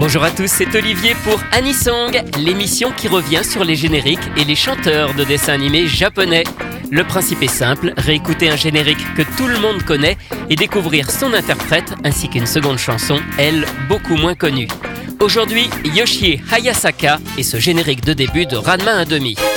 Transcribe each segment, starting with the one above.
Bonjour à tous, c'est Olivier pour Anisong, l'émission qui revient sur les génériques et les chanteurs de dessins animés japonais. Le principe est simple, réécouter un générique que tout le monde connaît et découvrir son interprète ainsi qu'une seconde chanson, elle, beaucoup moins connue. Aujourd'hui, Yoshie Hayasaka et ce générique de début de Ranma 1,5.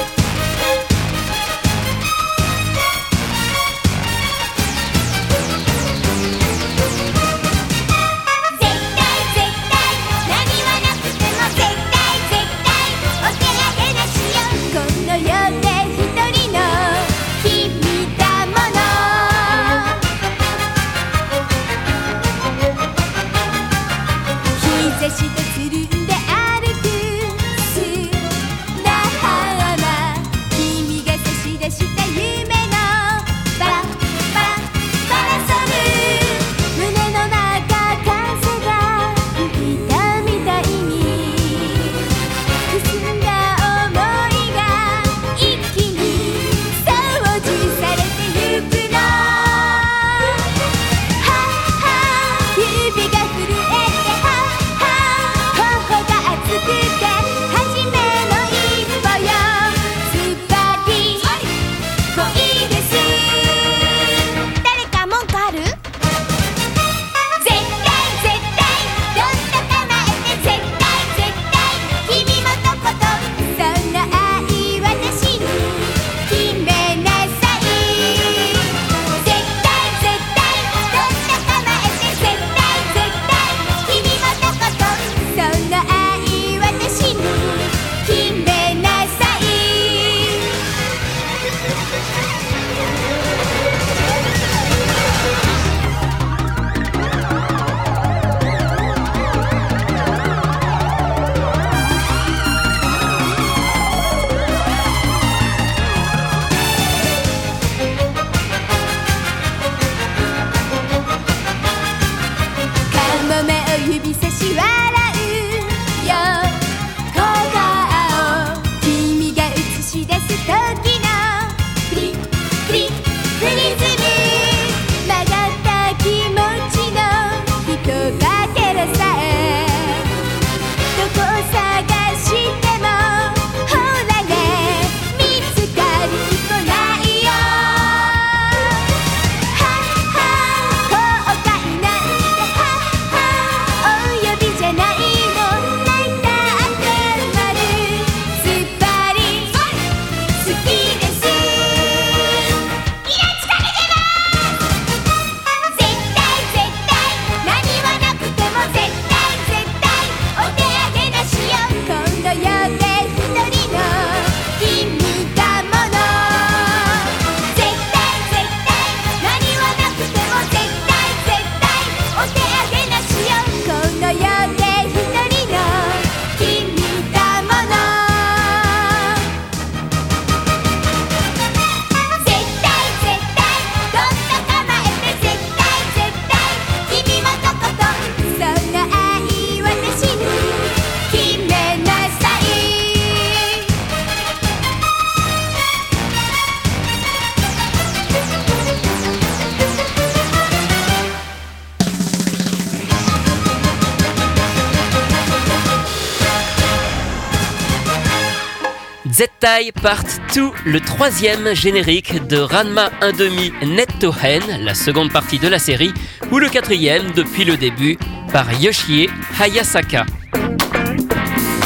'Z-Tai Part 2, le troisième générique de Ranma 1.5 Net to Hen, la seconde partie de la série, ou le quatrième depuis le début par Yoshie Hayasaka.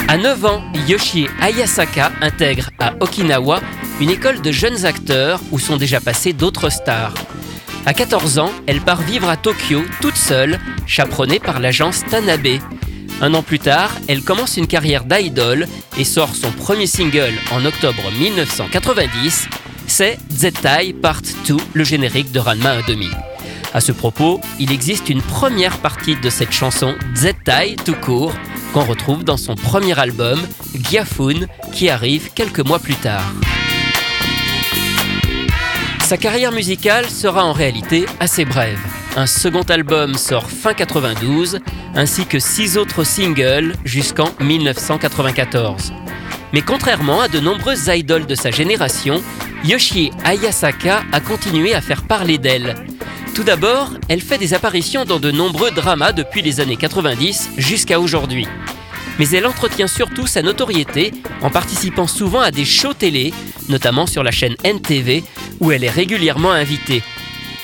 À 9 ans, Yoshie Hayasaka intègre à Okinawa une école de jeunes acteurs où sont déjà passés d'autres stars. À 14 ans, elle part vivre à Tokyo toute seule, chaperonnée par l'agence Tanabe. Un an plus tard, elle commence une carrière d'idol et sort son premier single en octobre 1990. C'est Z-Tai Part 2, le générique de Ranma 1.5. À ce propos, il existe une première partie de cette chanson Z-Tai tout court qu'on retrouve dans son premier album, Gyafun, qui arrive quelques mois plus tard. Sa carrière musicale sera en réalité assez brève. Un second album sort fin 92, ainsi que six autres singles jusqu'en 1994. Mais contrairement à de nombreuses idoles de sa génération, Yoshi Ayasaka a continué à faire parler d'elle. Tout d'abord, elle fait des apparitions dans de nombreux dramas depuis les années 90 jusqu'à aujourd'hui. Mais elle entretient surtout sa notoriété en participant souvent à des shows télé, notamment sur la chaîne NTV, où elle est régulièrement invitée.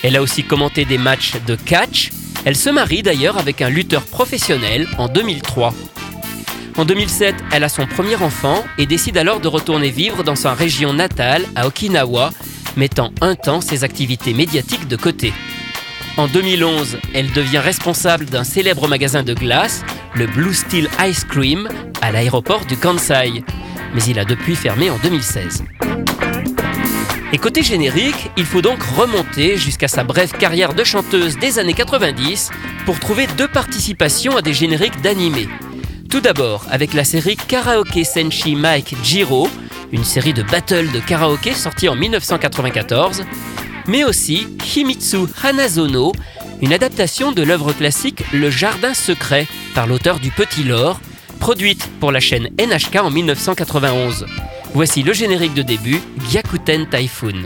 Elle a aussi commenté des matchs de catch. Elle se marie d'ailleurs avec un lutteur professionnel en 2003. En 2007, elle a son premier enfant et décide alors de retourner vivre dans sa région natale, à Okinawa, mettant un temps ses activités médiatiques de côté. En 2011, elle devient responsable d'un célèbre magasin de glace, le Blue Steel Ice Cream, à l'aéroport du Kansai. Mais il a depuis fermé en 2016. Et côté générique, il faut donc remonter jusqu'à sa brève carrière de chanteuse des années 90 pour trouver deux participations à des génériques d'animés. Tout d'abord avec la série Karaoke Senshi Mike Jiro, une série de battles de karaoké sortie en 1994, mais aussi Himitsu Hanazono, une adaptation de l'œuvre classique Le Jardin secret par l'auteur du Petit Lore, produite pour la chaîne NHK en 1991. Voici le générique de début, Gyakuten Typhoon.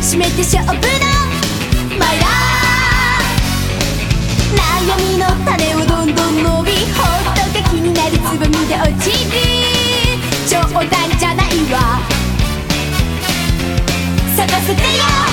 締めて勝負のマイラ悩みの種をどんどん伸びほっとけ気になるつぼみで落ちる冗談じゃないわ咲かせてよ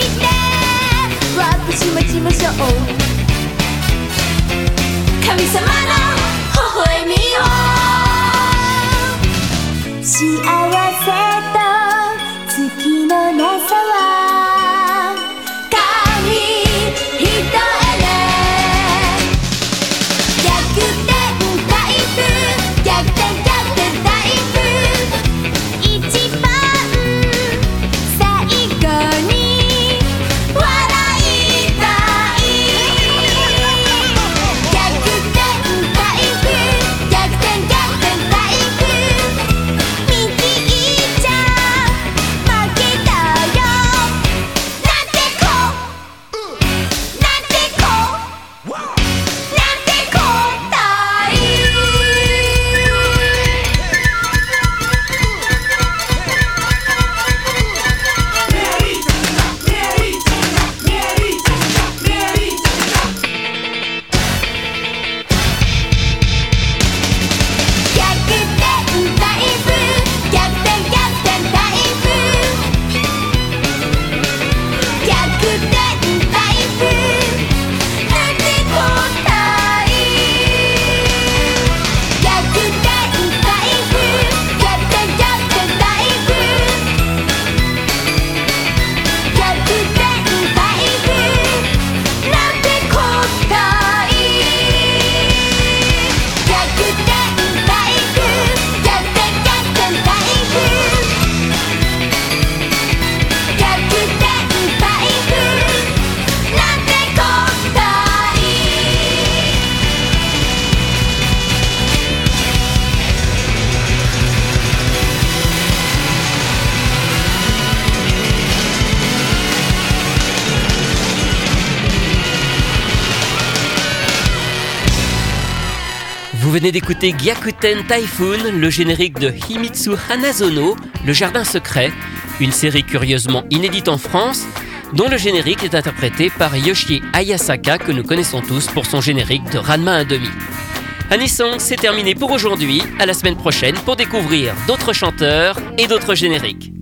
してワンプしましましょう。神様のほほ笑みを。Venez d'écouter Gyakuten Typhoon, le générique de Himitsu Hanazono, Le Jardin Secret, une série curieusement inédite en France, dont le générique est interprété par Yoshi Ayasaka, que nous connaissons tous pour son générique de Ranma 1.5. Anisong, c'est terminé pour aujourd'hui. À la semaine prochaine pour découvrir d'autres chanteurs et d'autres génériques.